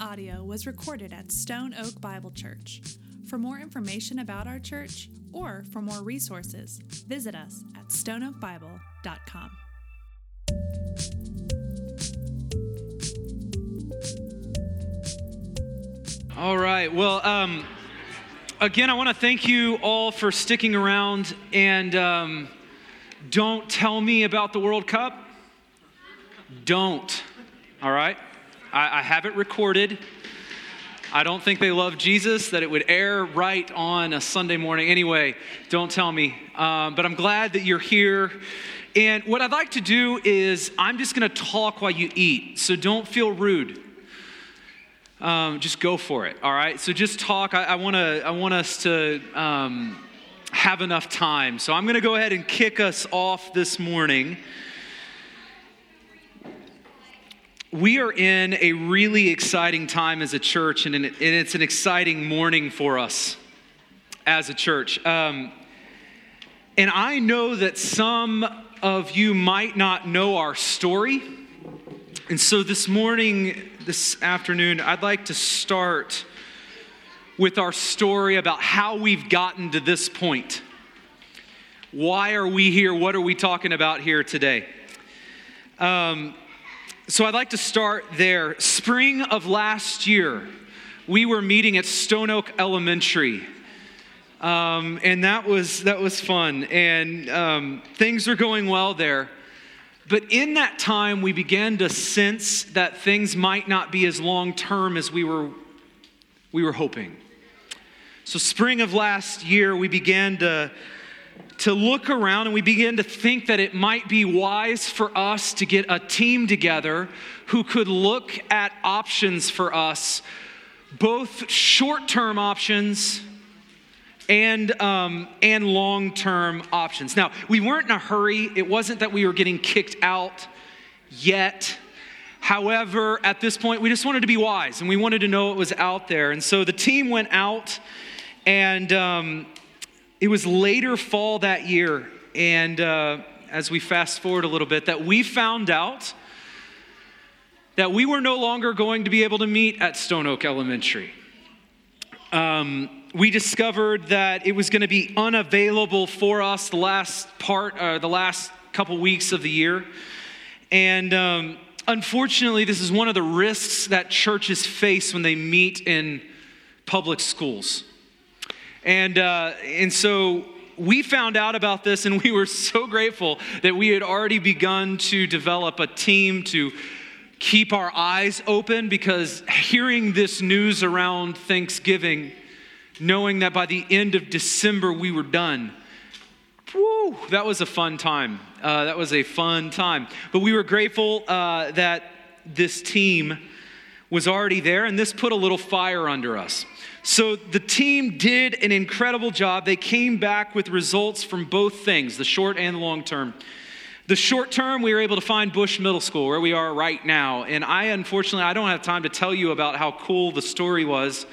audio was recorded at Stone Oak Bible Church. For more information about our church or for more resources, visit us at stoneoakbible.com. All right. Well, um, again, I want to thank you all for sticking around and um, don't tell me about the World Cup. Don't. All right? I, I have it recorded. I don't think they love Jesus, that it would air right on a Sunday morning. Anyway, don't tell me. Um, but I'm glad that you're here. And what I'd like to do is, I'm just going to talk while you eat. So don't feel rude. Um, just go for it. All right. So just talk. I, I want to. I want us to um, have enough time. So I'm going to go ahead and kick us off this morning. We are in a really exciting time as a church, and it's an exciting morning for us as a church. Um, and I know that some of you might not know our story. And so this morning, this afternoon, I'd like to start with our story about how we've gotten to this point. Why are we here? What are we talking about here today? Um, so I'd like to start there. Spring of last year, we were meeting at Stone Oak Elementary. Um, and that was that was fun, and um, things were going well there. But in that time, we began to sense that things might not be as long term as we were, we were hoping. So, spring of last year, we began to, to look around and we began to think that it might be wise for us to get a team together who could look at options for us, both short term options and, um, and long term options. Now, we weren't in a hurry. It wasn't that we were getting kicked out yet. However, at this point, we just wanted to be wise and we wanted to know what was out there. And so the team went out, and um, it was later fall that year. And uh, as we fast forward a little bit, that we found out that we were no longer going to be able to meet at Stone Oak Elementary. Um, we discovered that it was going to be unavailable for us the last part, uh, the last couple weeks of the year. And um, unfortunately, this is one of the risks that churches face when they meet in public schools. And, uh, and so we found out about this, and we were so grateful that we had already begun to develop a team to keep our eyes open because hearing this news around Thanksgiving knowing that by the end of December we were done. Woo, that was a fun time. Uh, that was a fun time. But we were grateful uh, that this team was already there, and this put a little fire under us. So the team did an incredible job. They came back with results from both things, the short and the long term. The short term, we were able to find Bush Middle School, where we are right now. And I, unfortunately, I don't have time to tell you about how cool the story was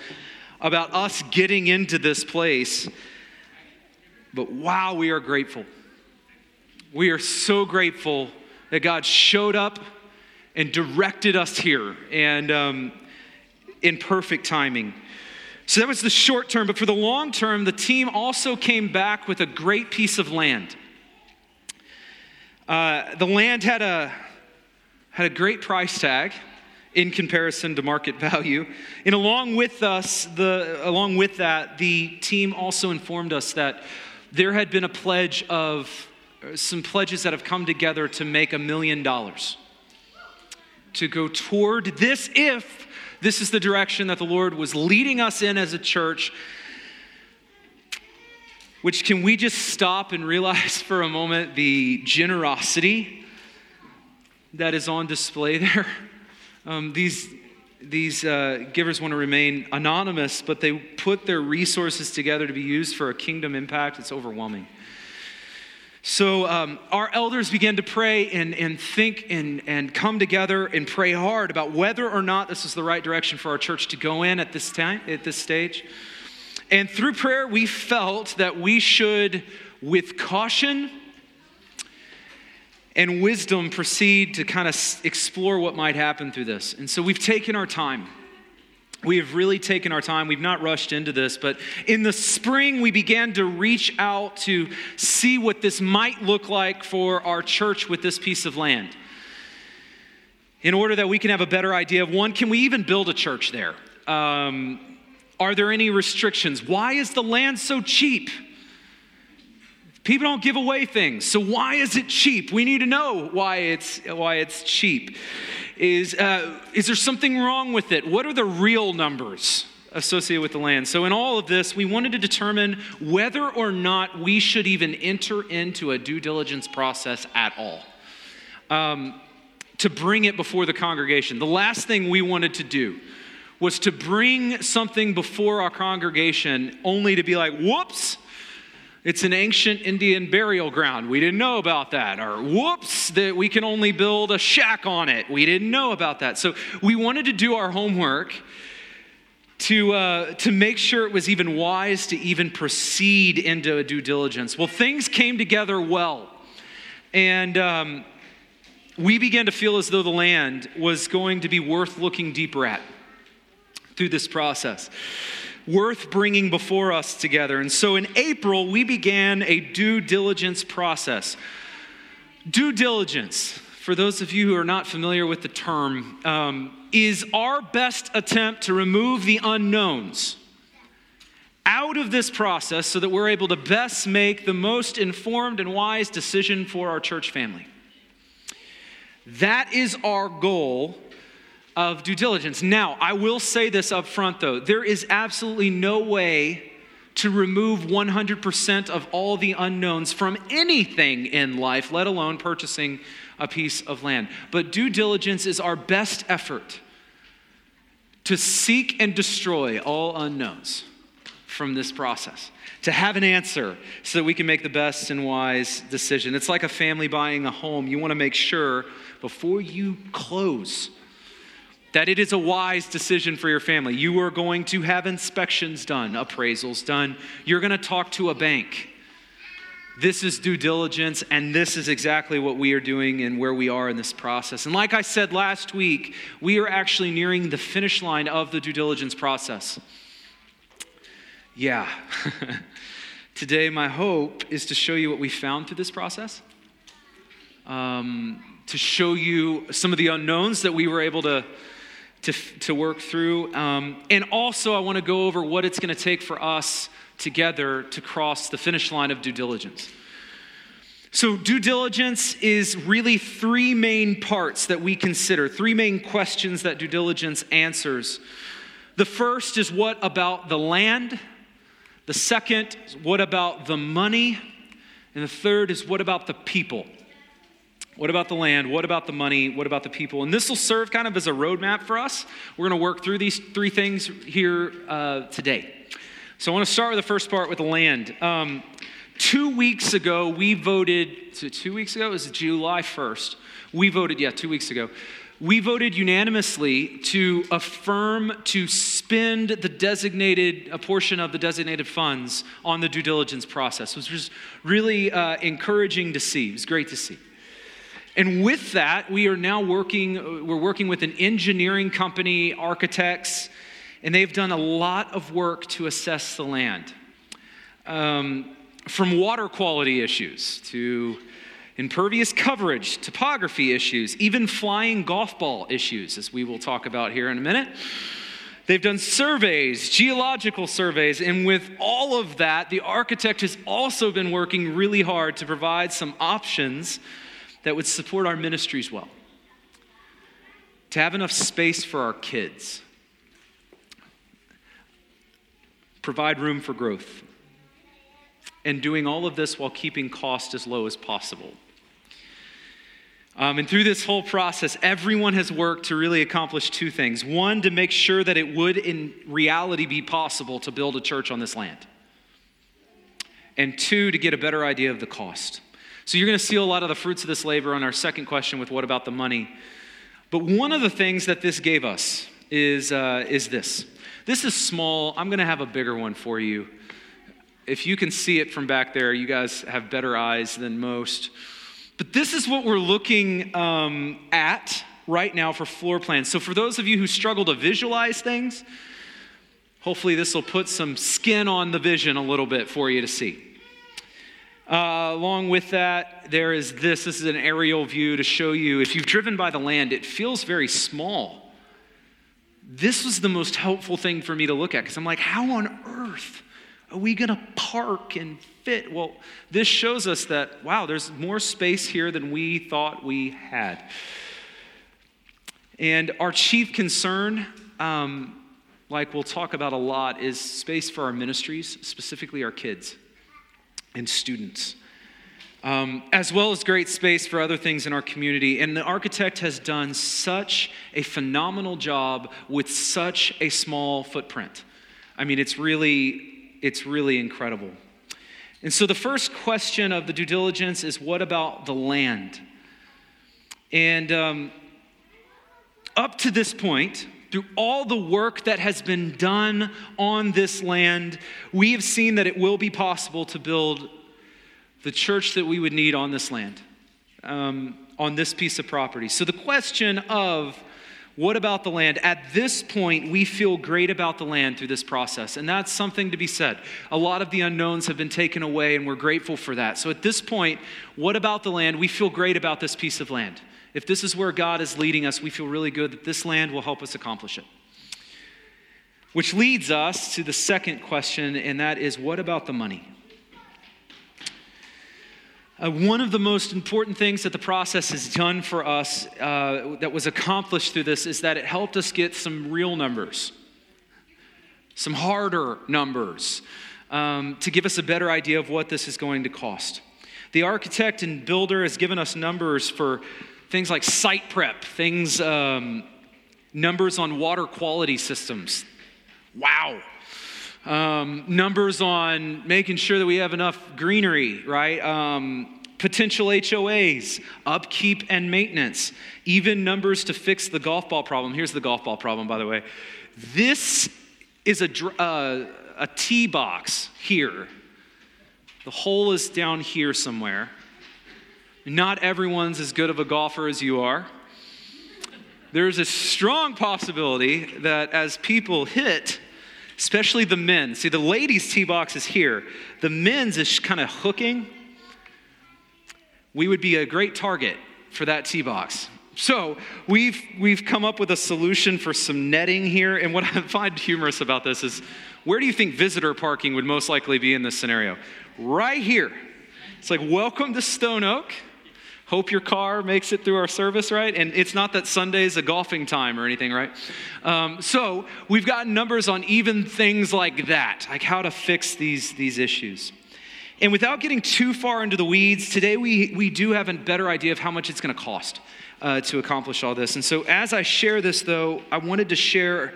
about us getting into this place. But wow, we are grateful. We are so grateful that God showed up and directed us here and um, in perfect timing. So that was the short term, but for the long term, the team also came back with a great piece of land. Uh, the land had a, had a great price tag in comparison to market value. And along with us, the, along with that, the team also informed us that there had been a pledge of some pledges that have come together to make a million dollars to go toward this if this is the direction that the Lord was leading us in as a church. Which can we just stop and realize for a moment the generosity that is on display there? Um, these these uh, givers want to remain anonymous, but they put their resources together to be used for a kingdom impact. It's overwhelming. So um, our elders began to pray and, and think and, and come together and pray hard about whether or not this is the right direction for our church to go in at this time, at this stage. And through prayer, we felt that we should, with caution and wisdom proceed to kind of explore what might happen through this. And so we've taken our time. We have really taken our time. We've not rushed into this, but in the spring, we began to reach out to see what this might look like for our church with this piece of land. In order that we can have a better idea of one, can we even build a church there? Um, are there any restrictions? Why is the land so cheap? People don't give away things, so why is it cheap? We need to know why it's why it's cheap. Is uh, is there something wrong with it? What are the real numbers associated with the land? So in all of this, we wanted to determine whether or not we should even enter into a due diligence process at all. Um, to bring it before the congregation. The last thing we wanted to do was to bring something before our congregation only to be like, whoops, it's an ancient Indian burial ground. We didn't know about that. Or whoops, that we can only build a shack on it. We didn't know about that. So we wanted to do our homework to, uh, to make sure it was even wise to even proceed into a due diligence. Well, things came together well. And um, we began to feel as though the land was going to be worth looking deeper at through this process worth bringing before us together. And so in April, we began a due diligence process. Due diligence, for those of you who are not familiar with the term, um, is our best attempt to remove the unknowns out of this process so that we're able to best make the most informed and wise decision for our church family. That is our goal of due diligence. Now, I will say this up front though there is absolutely no way to remove 100% of all the unknowns from anything in life, let alone purchasing a piece of land. But due diligence is our best effort to seek and destroy all unknowns from this process, to have an answer so that we can make the best and wise decision. It's like a family buying a home. You want to make sure before you close that it is a wise decision for your family. You are going to have inspections done, appraisals done. You're going to talk to a bank. This is due diligence, and this is exactly what we are doing and where we are in this process. And like I said last week, we are actually nearing the finish line of the due diligence process. Yeah. Today, my hope is to show you what we found through this process, um, to show you some of the unknowns that we were able to to, to work through. Um, and also, I want to go over what it's going to take for us together to cross the finish line of due diligence. So, due diligence is really three main parts that we consider, three main questions that due diligence answers. The first is what about the land? The second, is what about the money? And the third is what about the people? What about the land? What about the money? What about the people? And this will serve kind of as a roadmap for us. We're going to work through these three things here uh, today. So I want to start with the first part with the land. Um, two weeks ago, we voted, so two weeks ago? It was July 1st. We voted, yeah, two weeks ago. We voted unanimously to affirm to spend the designated, a portion of the designated funds on the due diligence process, which was really uh, encouraging to see. It was great to see. And with that, we are now working, we're working with an engineering company, architects, and they've done a lot of work to assess the land. Um, from water quality issues to impervious coverage, topography issues, even flying golf ball issues, as we will talk about here in a minute. They've done surveys, geological surveys, and with all of that, the architect has also been working really hard to provide some options that would support our ministries well, to have enough space for our kids, provide room for growth, and doing all of this while keeping cost as low as possible. Um, and through this whole process, everyone has worked to really accomplish two things. One, to make sure that it would in reality be possible to build a church on this land. And two, to get a better idea of the cost. So you're going to see a lot of the fruits of this labor on our second question with what about the money. But one of the things that this gave us is, uh, is this. This is small. I'm going to have a bigger one for you. If you can see it from back there, you guys have better eyes than most. But this is what we're looking um, at right now for floor plans. So, for those of you who struggle to visualize things, Hopefully, this will put some skin on the vision a little bit for you to see. Uh, along with that, there is this. This is an aerial view to show you if you've driven by the land, it feels very small. This was the most helpful thing for me to look at because I'm like, how on earth are we going to park and fit? Well, this shows us that, wow, there's more space here than we thought we had. And our chief concern, um, like we'll talk about a lot, is space for our ministries, specifically our kids and students. Um, as well as great space for other things in our community. And the architect has done such a phenomenal job with such a small footprint. I mean, it's really, it's really incredible. And so the first question of the due diligence is what about the land? And um, up to this point, through all the work that has been done on this land, we have seen that it will be possible to build the church that we would need on this land, um, on this piece of property. So the question of what about the land? At this point, we feel great about the land through this process, and that's something to be said. A lot of the unknowns have been taken away, and we're grateful for that. So at this point, what about the land? We feel great about this piece of land. If this is where God is leading us, we feel really good that this land will help us accomplish it. Which leads us to the second question, and that is what about the money? Uh, one of the most important things that the process has done for us uh, that was accomplished through this is that it helped us get some real numbers, some harder numbers, um, to give us a better idea of what this is going to cost. The architect and builder has given us numbers for things like site prep, things, um, numbers on water quality systems. Wow. Um, numbers on making sure that we have enough greenery, right? Um, potential HOAs, upkeep and maintenance, even numbers to fix the golf ball problem. Here's the golf ball problem, by the way. This is a, uh, a tee box here. The hole is down here somewhere. Not everyone's as good of a golfer as you are. There's a strong possibility that as people hit, especially the men, see, the ladies' tee box is here, the men's is kind of hooking. We would be a great target for that tee box. So we've we've come up with a solution for some netting here, and what I find humorous about this is, where do you think visitor parking would most likely be in this scenario? Right here. It's like welcome to Stone Oak. Hope your car makes it through our service, right? And it's not that Sunday's a golfing time or anything, right? Um, so we've gotten numbers on even things like that, like how to fix these, these issues. And without getting too far into the weeds, today we, we do have a better idea of how much it's going to cost uh, to accomplish all this. And so as I share this, though, I wanted to share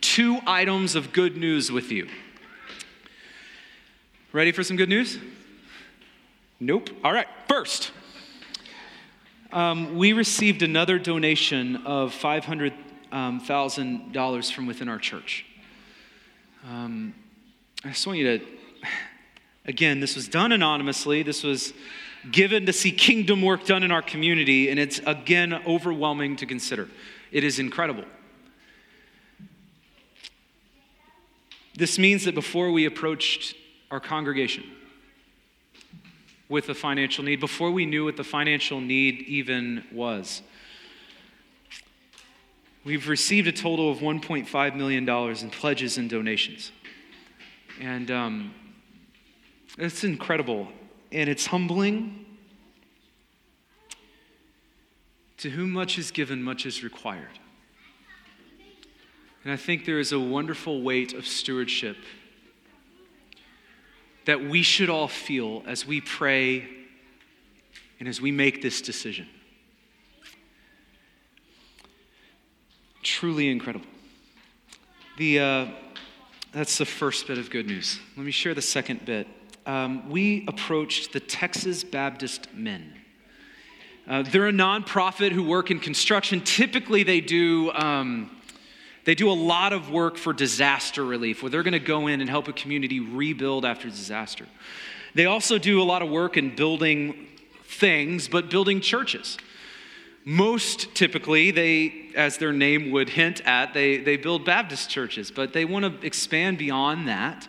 two items of good news with you. Ready for some good news? Nope. All right. First, um, we received another donation of $500,000 um, from within our church. Um, I just want you to, again, this was done anonymously. This was given to see kingdom work done in our community, and it's again overwhelming to consider. It is incredible. This means that before we approached our congregation, with a financial need before we knew what the financial need even was. We've received a total of $1.5 million in pledges and donations. And um, it's incredible and it's humbling. To whom much is given, much is required. And I think there is a wonderful weight of stewardship that we should all feel as we pray and as we make this decision. Truly incredible. The, uh, that's the first bit of good news. Let me share the second bit. Um, we approached the Texas Baptist Men. Uh, they're a nonprofit who work in construction. Typically, they do um, they do a lot of work for disaster relief, where they're going to go in and help a community rebuild after disaster. They also do a lot of work in building things, but building churches. Most typically, they, as their name would hint at, they, they build Baptist churches, but they want to expand beyond that.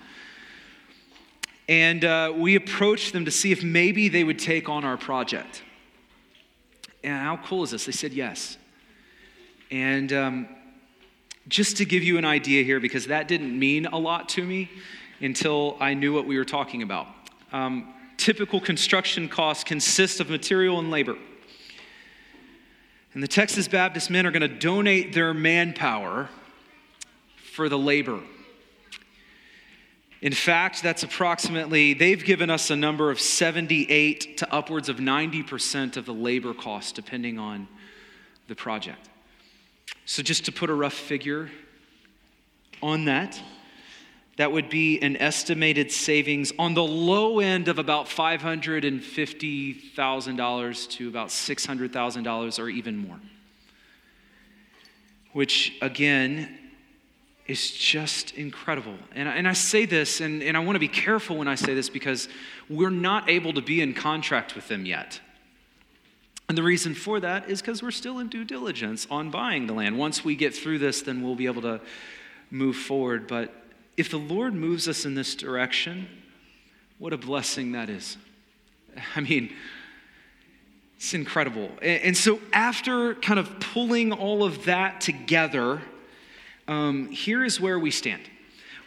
And uh, we approached them to see if maybe they would take on our project. And how cool is this? They said yes. And um, just to give you an idea here, because that didn't mean a lot to me until I knew what we were talking about. Um, typical construction costs consist of material and labor. And the Texas Baptist men are going to donate their manpower for the labor. In fact, that's approximately, they've given us a number of 78 to upwards of 90% of the labor cost, depending on the project. So, just to put a rough figure on that, that would be an estimated savings on the low end of about $550,000 to about $600,000 or even more. Which, again, is just incredible. And, and I say this, and, and I want to be careful when I say this because we're not able to be in contract with them yet. And the reason for that is because we're still in due diligence on buying the land. Once we get through this, then we'll be able to move forward. But if the Lord moves us in this direction, what a blessing that is. I mean, it's incredible. And, so, after kind of pulling all of that together, um, here is where we stand.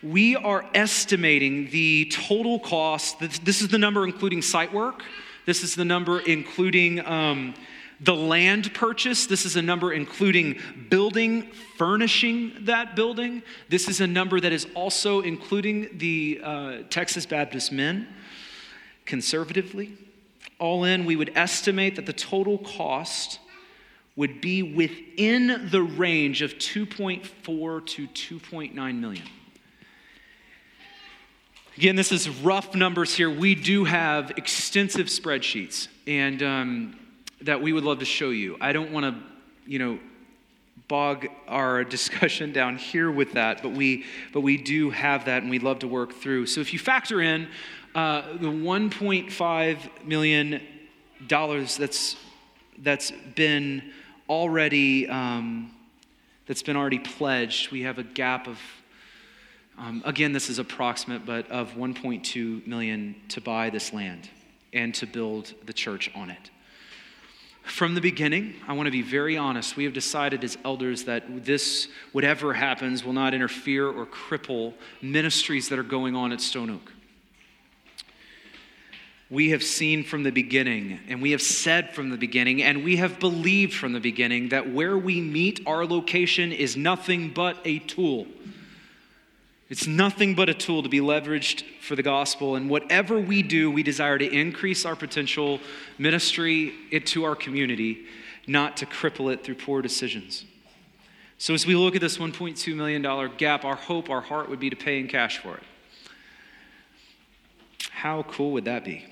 We are estimating the total cost. This is the number including site work. This is the number including um, the land purchase, this is a number including building, furnishing that building. This is a number that is also including the uh, Texas Baptist men conservatively. All in, we would estimate that the total cost would be within the range of 2.4 to 2.9 million. Again, this is rough numbers here. We do have extensive spreadsheets, and um, that we would love to show you. I don't want to, you know, bog our discussion down here with that, but we, but we do have that and we'd love to work through. So if you factor in uh, the 1.5 million dollars that's, that's been already, um, that's been already pledged, we have a gap of, um, again, this is approximate, but of 1.2 million to buy this land and to build the church on it. From the beginning, I want to be very honest. We have decided as elders that this, whatever happens, will not interfere or cripple ministries that are going on at Stone Oak. We have seen from the beginning, and we have said from the beginning, and we have believed from the beginning that where we meet, our location is nothing but a tool it's nothing but a tool to be leveraged for the gospel. And whatever we do, we desire to increase our potential ministry to our community, not to cripple it through poor decisions. So, as we look at this $1.2 million gap, our hope, our heart would be to pay in cash for it. How cool would that be?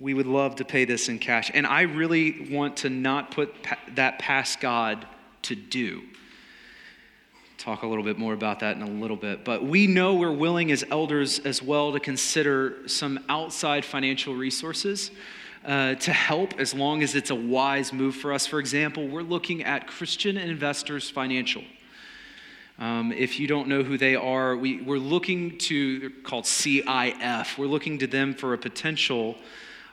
We would love to pay this in cash. And I really want to not put that past God to do talk a little bit more about that in a little bit. But we know we're willing as elders as well to consider some outside financial resources uh, to help as long as it's a wise move for us. For example, we're looking at Christian Investors Financial. Um, if you don't know who they are, we, we're looking to, they're called CIF. We're looking to them for a potential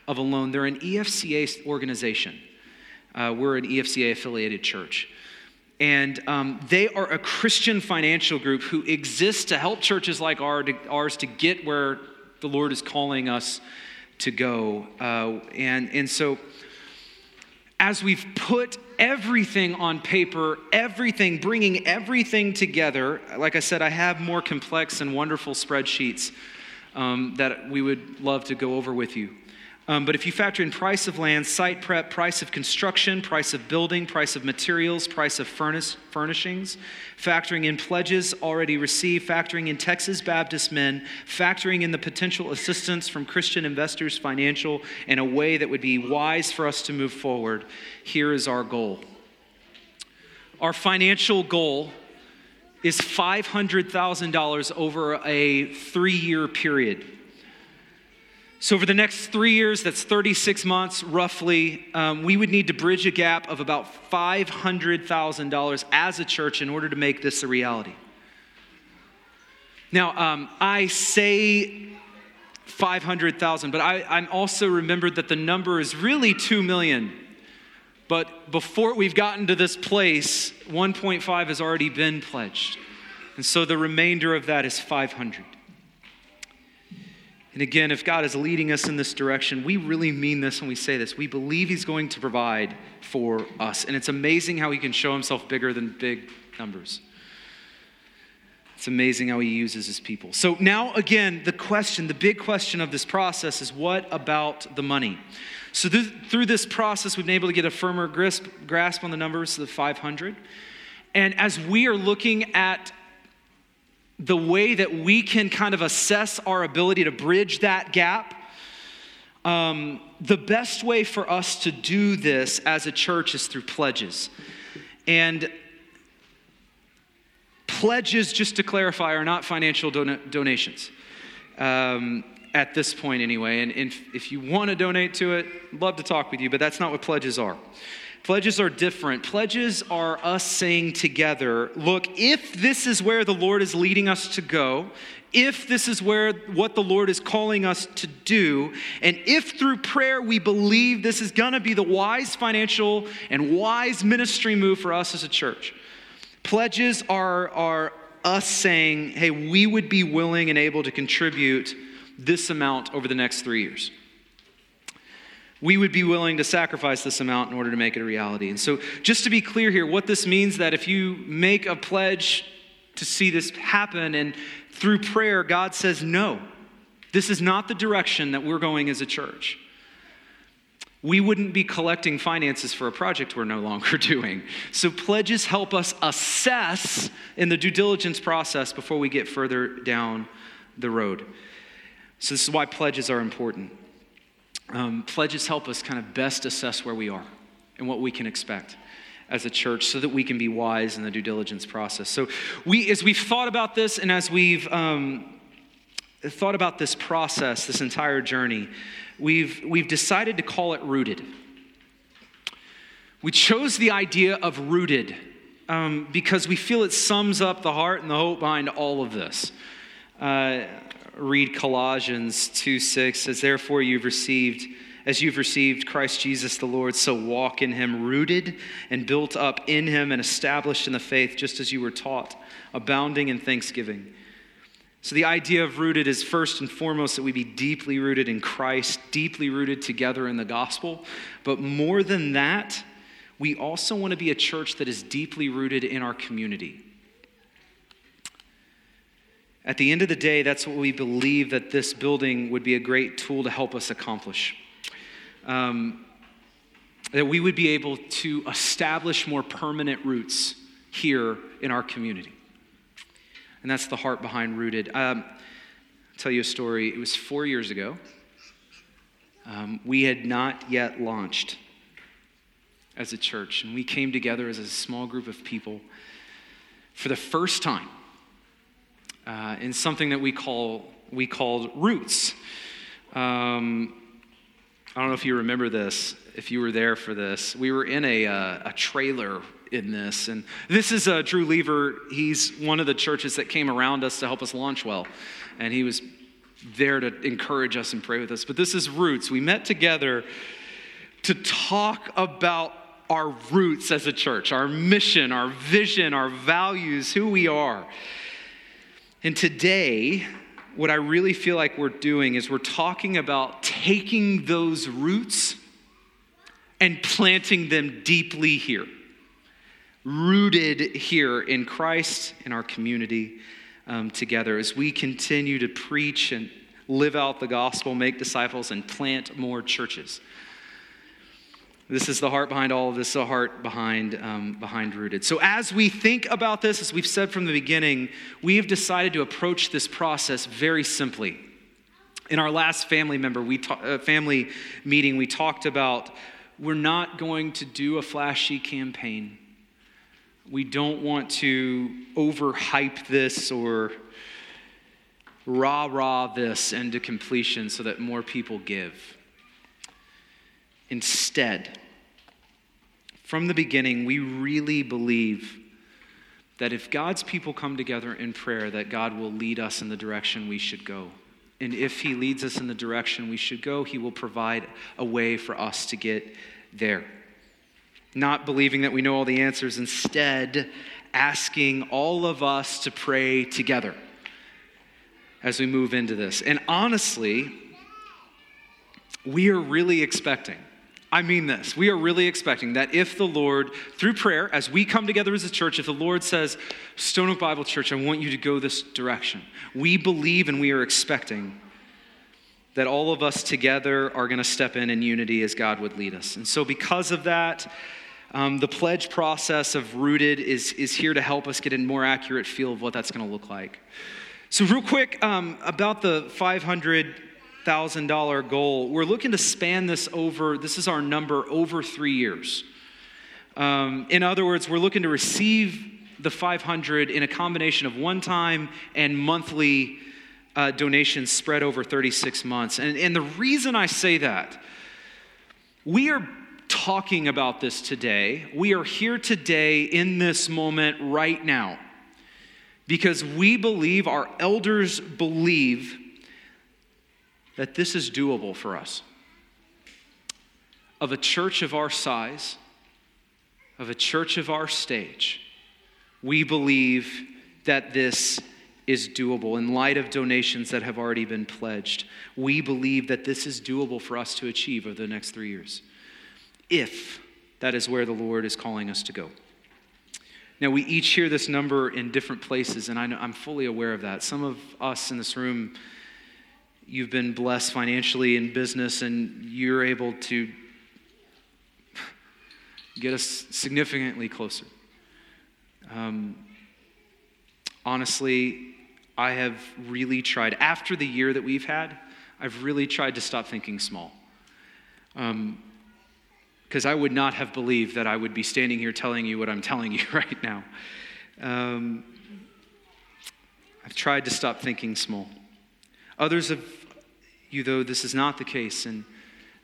of a loan. They're an EFCA organization. Uh, we're an EFCA affiliated church. And um, they are a Christian financial group who exists to help churches like ours to get where the Lord is calling us to go. Uh, and, and so, as we've put everything on paper, everything, bringing everything together, like I said, I have more complex and wonderful spreadsheets um, that we would love to go over with you. Um, but if you factor in price of land, site prep, price of construction, price of building, price of materials, price of furnace, furnishings, factoring in pledges already received, factoring in Texas Baptist men, factoring in the potential assistance from Christian investors financial in a way that would be wise for us to move forward, here is our goal. Our financial goal is $500,000 over a three year period. So, for the next three years, that's 36 months roughly, um, we would need to bridge a gap of about $500,000 as a church in order to make this a reality. Now, um, I say 500,000, but I, I'm also remembered that the number is really 2 million. But before we've gotten to this place, 1.5 has already been pledged. And so the remainder of that is 500. And again, if God is leading us in this direction, we really mean this when we say this. We believe He's going to provide for us. And it's amazing how He can show Himself bigger than big numbers. It's amazing how He uses His people. So, now again, the question, the big question of this process is what about the money? So, th- through this process, we've been able to get a firmer grasp, grasp on the numbers, the 500. And as we are looking at the way that we can kind of assess our ability to bridge that gap, um, the best way for us to do this as a church is through pledges. And pledges, just to clarify, are not financial don- donations. Um, at this point, anyway. And if, if you want to donate to it, love to talk with you, but that's not what pledges are. Pledges are different. Pledges are us saying together, look, if this is where the Lord is leading us to go, if this is where what the Lord is calling us to do, and if through prayer we believe this is going to be the wise financial and wise ministry move for us as a church. Pledges are, are us saying, hey, we would be willing and able to contribute this amount over the next three years we would be willing to sacrifice this amount in order to make it a reality. And so, just to be clear here, what this means that if you make a pledge to see this happen and through prayer, God says, no, this is not the direction that we're going as a church. We wouldn't be collecting finances for a project we're no longer doing. So, pledges help us assess in the due diligence process before we get further down the road. So, this is why pledges are important um, pledges help us kind of best assess where we are and what we can expect as a church so that we can be wise in the due diligence process. So, we, as we've thought about this and as we've um, thought about this process, this entire journey, we've, we've decided to call it rooted. We chose the idea of rooted um, because we feel it sums up the heart and the hope behind all of this. Uh, read Colossians 2 6 says, Therefore you've received, as you've received Christ Jesus the Lord, so walk in him, rooted and built up in him and established in the faith, just as you were taught, abounding in thanksgiving. So, the idea of rooted is first and foremost that we be deeply rooted in Christ, deeply rooted together in the gospel. But more than that, we also want to be a church that is deeply rooted in our community. At the end of the day, that's what we believe that this building would be a great tool to help us accomplish. Um, that we would be able to establish more permanent roots here in our community. And that's the heart behind Rooted. Um, I'll tell you a story. It was four years ago. Um, we had not yet launched as a church, and we came together as a small group of people for the first time uh, in something that we call we called roots. Um, I don't know if you remember this, if you were there for this. We were in a, uh, a trailer in this. And this is uh, Drew Lever. He's one of the churches that came around us to help us launch well. And he was there to encourage us and pray with us. But this is Roots. We met together to talk about our roots as a church, our mission, our vision, our values, who we are. And today, what I really feel like we're doing is we're talking about taking those roots and planting them deeply here, rooted here in Christ, in our community um, together as we continue to preach and live out the gospel, make disciples, and plant more churches. This is the heart behind all of this, the heart behind, um, behind Rooted. So, as we think about this, as we've said from the beginning, we have decided to approach this process very simply. In our last family member, we ta- uh, family meeting, we talked about we're not going to do a flashy campaign. We don't want to overhype this or rah rah this into completion so that more people give. Instead, from the beginning, we really believe that if God's people come together in prayer, that God will lead us in the direction we should go. And if He leads us in the direction we should go, He will provide a way for us to get there. Not believing that we know all the answers, instead, asking all of us to pray together as we move into this. And honestly, we are really expecting I mean this. We are really expecting that if the Lord, through prayer, as we come together as a church, if the Lord says, Stone Oak Bible Church, I want you to go this direction, we believe and we are expecting that all of us together are going to step in in unity as God would lead us. And so, because of that, um, the pledge process of Rooted is, is here to help us get a more accurate feel of what that's going to look like. So, real quick um, about the 500 $1,000 goal, we're looking to span this over, this is our number, over three years. Um, in other words, we're looking to receive the 500 in a combination of one time and monthly uh, donations spread over 36 months. And, and the reason I say that, we are talking about this today. We are here today in this moment right now because we believe, our elders believe, that this is doable for us. Of a church of our size, of a church of our stage, we believe that this is doable in light of donations that have already been pledged. We believe that this is doable for us to achieve over the next three years, if that is where the Lord is calling us to go. Now, we each hear this number in different places, and I am fully aware of that. Some of us in this room you've been blessed financially in business and you're able to get us significantly closer. Um, honestly, I have really tried, after the year that we've had, I've really tried to stop thinking small. Because um, I would not have believed that I would be standing here telling you what I'm telling you right now. Um, I've tried to stop thinking small. Others of you, though, this is not the case and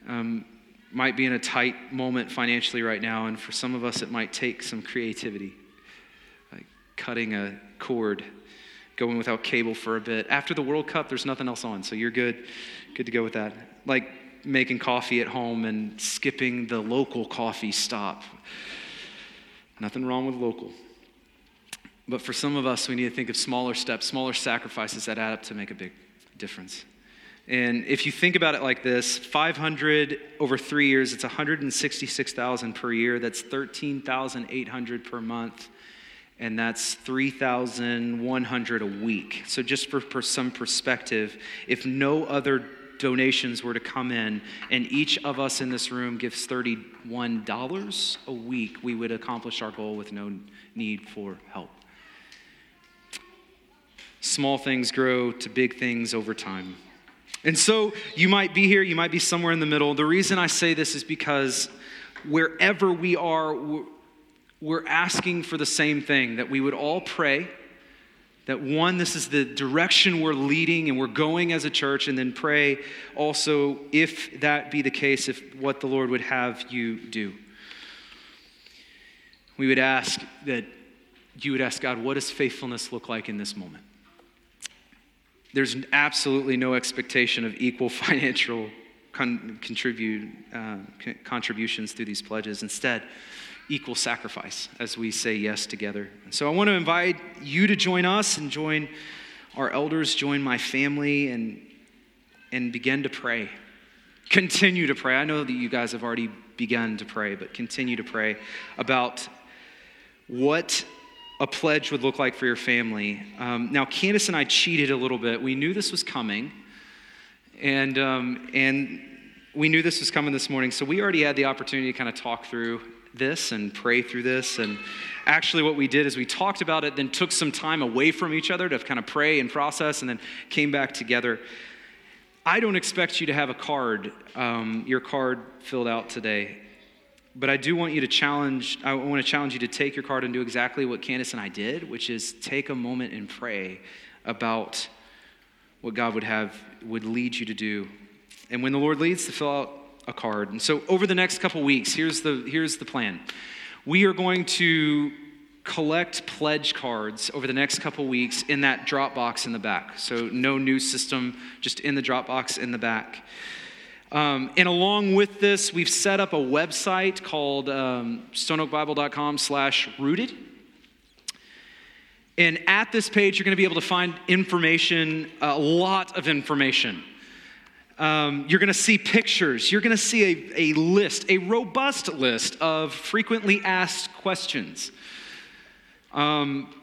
um, might be in a tight moment financially right now. And for some of us, it might take some creativity, like cutting a cord, going without cable for a bit. After the World Cup, there's nothing else on, so you're good, good to go with that. Like making coffee at home and skipping the local coffee stop. Nothing wrong with local. But for some of us, we need to think of smaller steps, smaller sacrifices that add up to make a big difference. And if you think about it like this, 500 over three years, it's 166,000 per year. That's 13,800 per month. And that's 3,100 a week. So, just for, for some perspective, if no other donations were to come in and each of us in this room gives $31 a week, we would accomplish our goal with no need for help. Small things grow to big things over time. And so you might be here, you might be somewhere in the middle. The reason I say this is because wherever we are, we're asking for the same thing that we would all pray. That one, this is the direction we're leading and we're going as a church, and then pray also, if that be the case, if what the Lord would have you do. We would ask that you would ask God, what does faithfulness look like in this moment? There's absolutely no expectation of equal financial con- contribute, uh, contributions through these pledges. Instead, equal sacrifice as we say yes together. And so I want to invite you to join us and join our elders, join my family, and, and begin to pray. Continue to pray. I know that you guys have already begun to pray, but continue to pray about what a pledge would look like for your family. Um, now, Candace and I cheated a little bit. We knew this was coming, and, um, and we knew this was coming this morning, so we already had the opportunity to kind of talk through this and pray through this. And actually, what we did is we talked about it, then took some time away from each other to kind of pray and process, and then came back together. I don't expect you to have a card, um, your card filled out today. But I do want you to challenge, I want to challenge you to take your card and do exactly what Candace and I did, which is take a moment and pray about what God would have, would lead you to do. And when the Lord leads, to fill out a card. And so over the next couple weeks, here's the, here's the plan. We are going to collect pledge cards over the next couple weeks in that drop box in the back. So no new system, just in the drop box in the back. Um, and along with this, we've set up a website called um, stoneoakbible.com slash rooted. And at this page, you're going to be able to find information, a lot of information. Um, you're going to see pictures. You're going to see a, a list, a robust list of frequently asked questions. Um,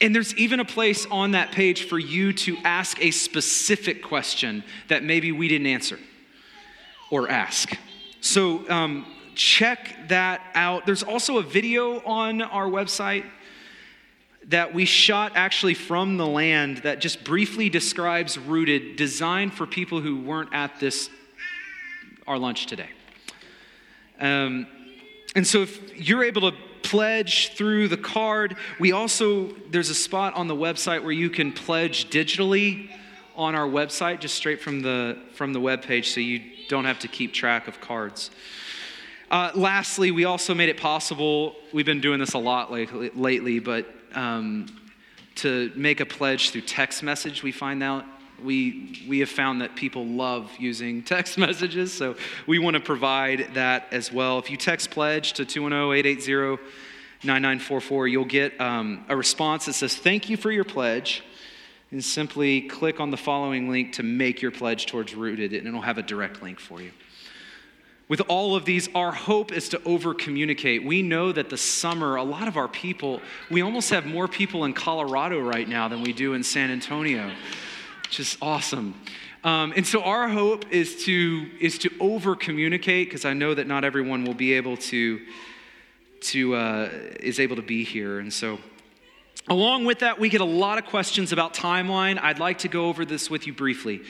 and there's even a place on that page for you to ask a specific question that maybe we didn't answer or ask. So um, check that out. There's also a video on our website that we shot actually from the land that just briefly describes Rooted, designed for people who weren't at this, our lunch today. Um, and so if you're able to pledge through the card, we also, there's a spot on the website where you can pledge digitally on our website, just straight from the, from the web page, so you don't have to keep track of cards. Uh, lastly, we also made it possible, we've been doing this a lot lately, lately but um, to make a pledge through text message, we find out we, we have found that people love using text messages, so we want to provide that as well. If you text pledge to 210 880 9944, you'll get um, a response that says, Thank you for your pledge. And simply click on the following link to make your pledge towards Rooted, and it'll have a direct link for you. With all of these, our hope is to over communicate. We know that the summer, a lot of our people, we almost have more people in Colorado right now than we do in San Antonio which is awesome. Um, and so our hope is to is to over communicate because I know that not everyone will be able to to uh, is able to be here, and so. Along with that, we get a lot of questions about timeline. I'd like to go over this with you briefly.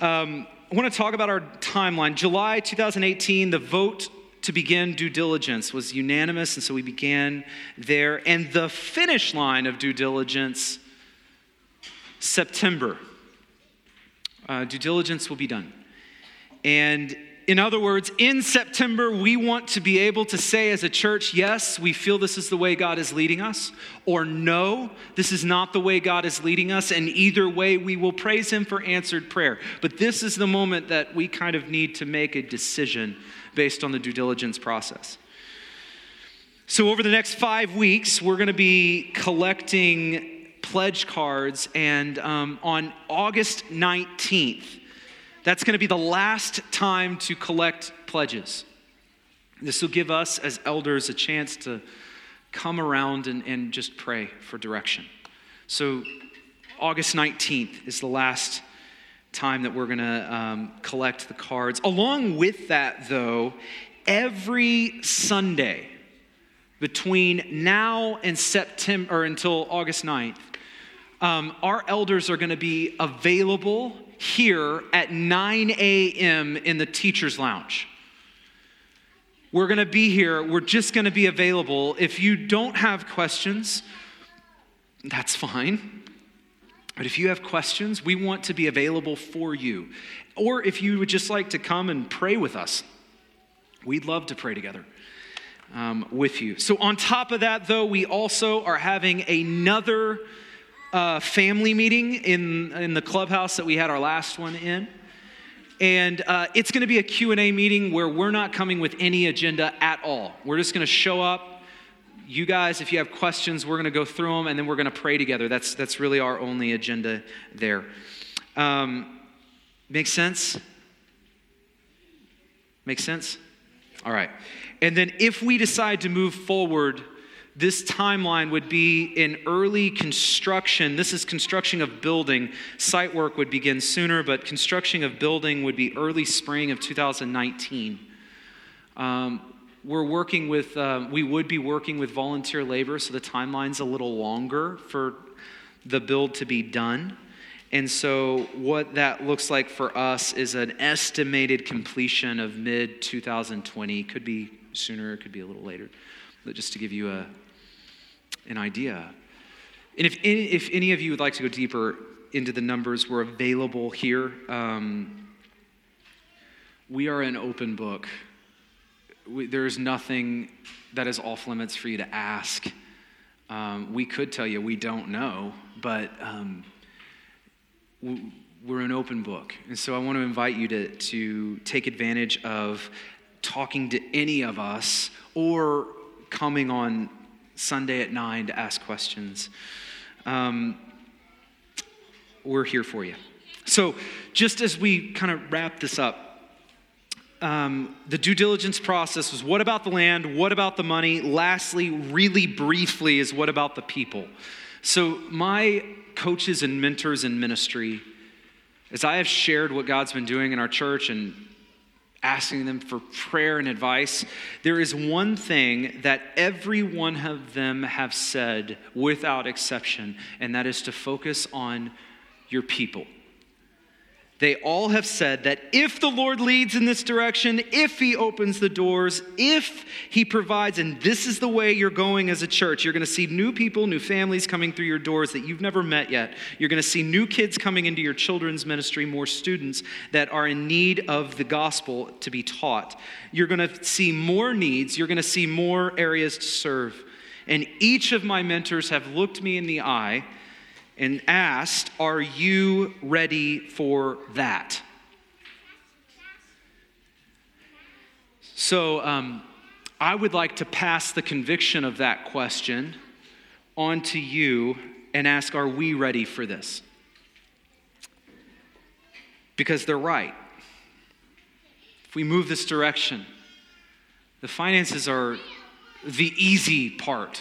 Um, I want to talk about our timeline. July 2018, the vote to begin due diligence was unanimous, and so we began there. And the finish line of due diligence, September uh, due diligence will be done. And in other words, in September, we want to be able to say as a church, yes, we feel this is the way God is leading us, or no, this is not the way God is leading us. And either way, we will praise Him for answered prayer. But this is the moment that we kind of need to make a decision based on the due diligence process. So, over the next five weeks, we're going to be collecting pledge cards, and um, on August 19th, that's going to be the last time to collect pledges. This will give us as elders a chance to come around and, and just pray for direction. So, August 19th is the last time that we're going to um, collect the cards. Along with that, though, every Sunday between now and September, or until August 9th, um, our elders are going to be available here at 9 a.m. in the teacher's lounge. We're going to be here. We're just going to be available. If you don't have questions, that's fine. But if you have questions, we want to be available for you. Or if you would just like to come and pray with us, we'd love to pray together um, with you. So, on top of that, though, we also are having another uh, family meeting in, in the clubhouse that we had our last one in. And uh, it's going to be a Q&A meeting where we're not coming with any agenda at all. We're just going to show up. You guys, if you have questions, we're going to go through them and then we're going to pray together. That's, that's really our only agenda there. Um, make sense? Make sense? All right. And then if we decide to move forward this timeline would be in early construction. This is construction of building. Site work would begin sooner, but construction of building would be early spring of 2019. Um, we're working with, uh, we would be working with volunteer labor, so the timeline's a little longer for the build to be done. And so, what that looks like for us is an estimated completion of mid 2020. Could be sooner, it could be a little later. But just to give you a, an idea. And if any, if any of you would like to go deeper into the numbers we're available here. Um, we are an open book. We, there's nothing that is off limits for you to ask. Um, we could tell you we don't know, but um, we're an open book. And so I want to invite you to, to take advantage of talking to any of us or coming on Sunday at 9 to ask questions. Um, we're here for you. So, just as we kind of wrap this up, um, the due diligence process was what about the land? What about the money? Lastly, really briefly, is what about the people? So, my coaches and mentors in ministry, as I have shared what God's been doing in our church and asking them for prayer and advice, there is one thing that every one of them have said without exception, and that is to focus on your people. They all have said that if the Lord leads in this direction, if He opens the doors, if He provides, and this is the way you're going as a church, you're going to see new people, new families coming through your doors that you've never met yet. You're going to see new kids coming into your children's ministry, more students that are in need of the gospel to be taught. You're going to see more needs, you're going to see more areas to serve. And each of my mentors have looked me in the eye and asked, Are you ready for that? So um, I would like to pass the conviction of that question on to you and ask, Are we ready for this? Because they're right. If we move this direction, the finances are the easy part.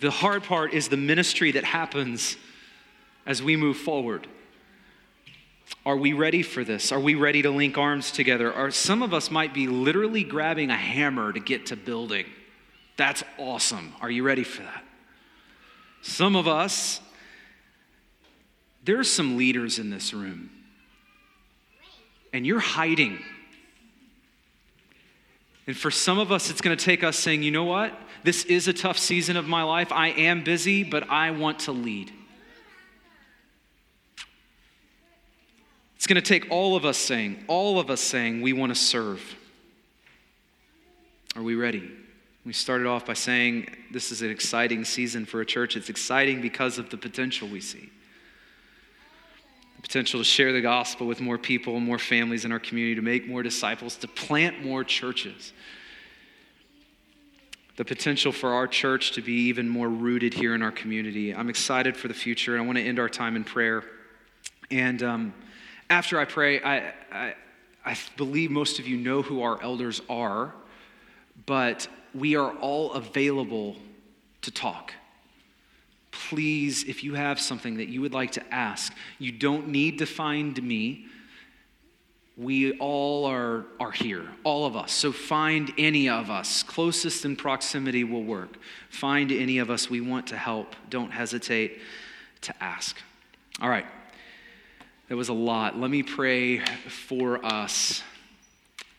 The hard part is the ministry that happens as we move forward? Are we ready for this? Are we ready to link arms together? Are some of us might be literally grabbing a hammer to get to building. That's awesome. Are you ready for that? Some of us there's some leaders in this room. And you're hiding. And for some of us, it's going to take us saying, you know what? This is a tough season of my life. I am busy, but I want to lead. It's going to take all of us saying, all of us saying, we want to serve. Are we ready? We started off by saying this is an exciting season for a church. It's exciting because of the potential we see. The potential to share the gospel with more people, more families in our community, to make more disciples, to plant more churches. The potential for our church to be even more rooted here in our community. I'm excited for the future, and I want to end our time in prayer. And um, after I pray, I, I, I believe most of you know who our elders are, but we are all available to talk. Please, if you have something that you would like to ask, you don't need to find me. We all are, are here, all of us. So find any of us. Closest in proximity will work. Find any of us. We want to help. Don't hesitate to ask. All right. That was a lot. Let me pray for us,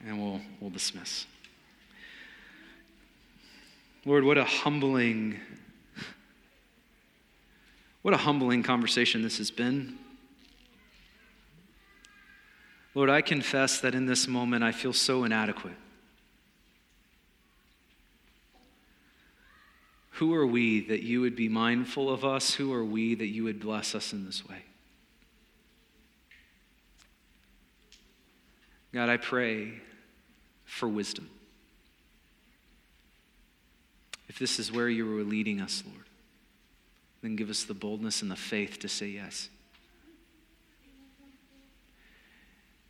and we'll, we'll dismiss. Lord, what a humbling, what a humbling conversation this has been. Lord, I confess that in this moment I feel so inadequate. Who are we that you would be mindful of us? Who are we that you would bless us in this way? God, I pray for wisdom. If this is where you were leading us, Lord, then give us the boldness and the faith to say yes.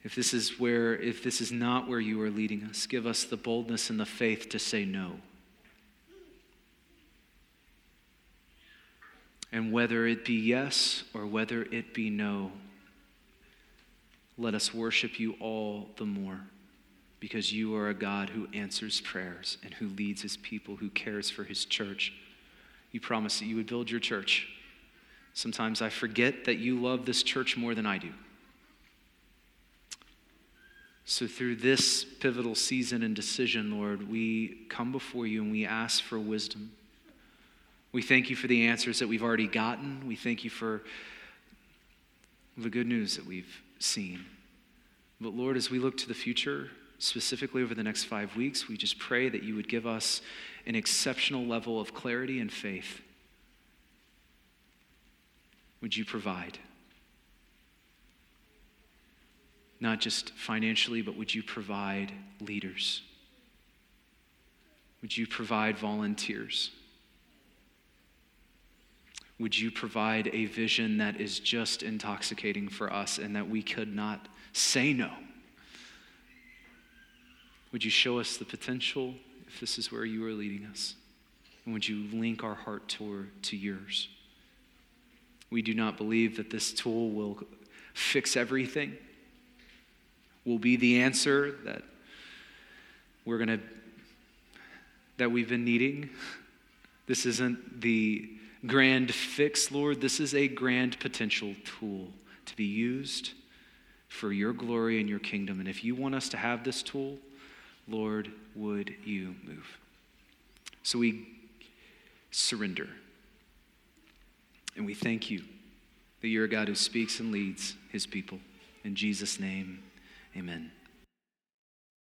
If this is where if this is not where you are leading us, give us the boldness and the faith to say no. And whether it be yes or whether it be no, let us worship you all the more because you are a God who answers prayers and who leads his people, who cares for his church. You promised that you would build your church. Sometimes I forget that you love this church more than I do. So, through this pivotal season and decision, Lord, we come before you and we ask for wisdom. We thank you for the answers that we've already gotten. We thank you for the good news that we've seen. But Lord, as we look to the future, specifically over the next five weeks, we just pray that you would give us an exceptional level of clarity and faith. Would you provide? Not just financially, but would you provide leaders? Would you provide volunteers? Would you provide a vision that is just intoxicating for us and that we could not say no? Would you show us the potential if this is where you are leading us? And would you link our heart toward, to yours? We do not believe that this tool will fix everything, will be the answer that we're going to that we've been needing. This isn't the grand fix, Lord. This is a grand potential tool to be used for your glory and your kingdom. And if you want us to have this tool, Lord, would you move? So we surrender. And we thank you that you're a God who speaks and leads his people. In Jesus' name, amen.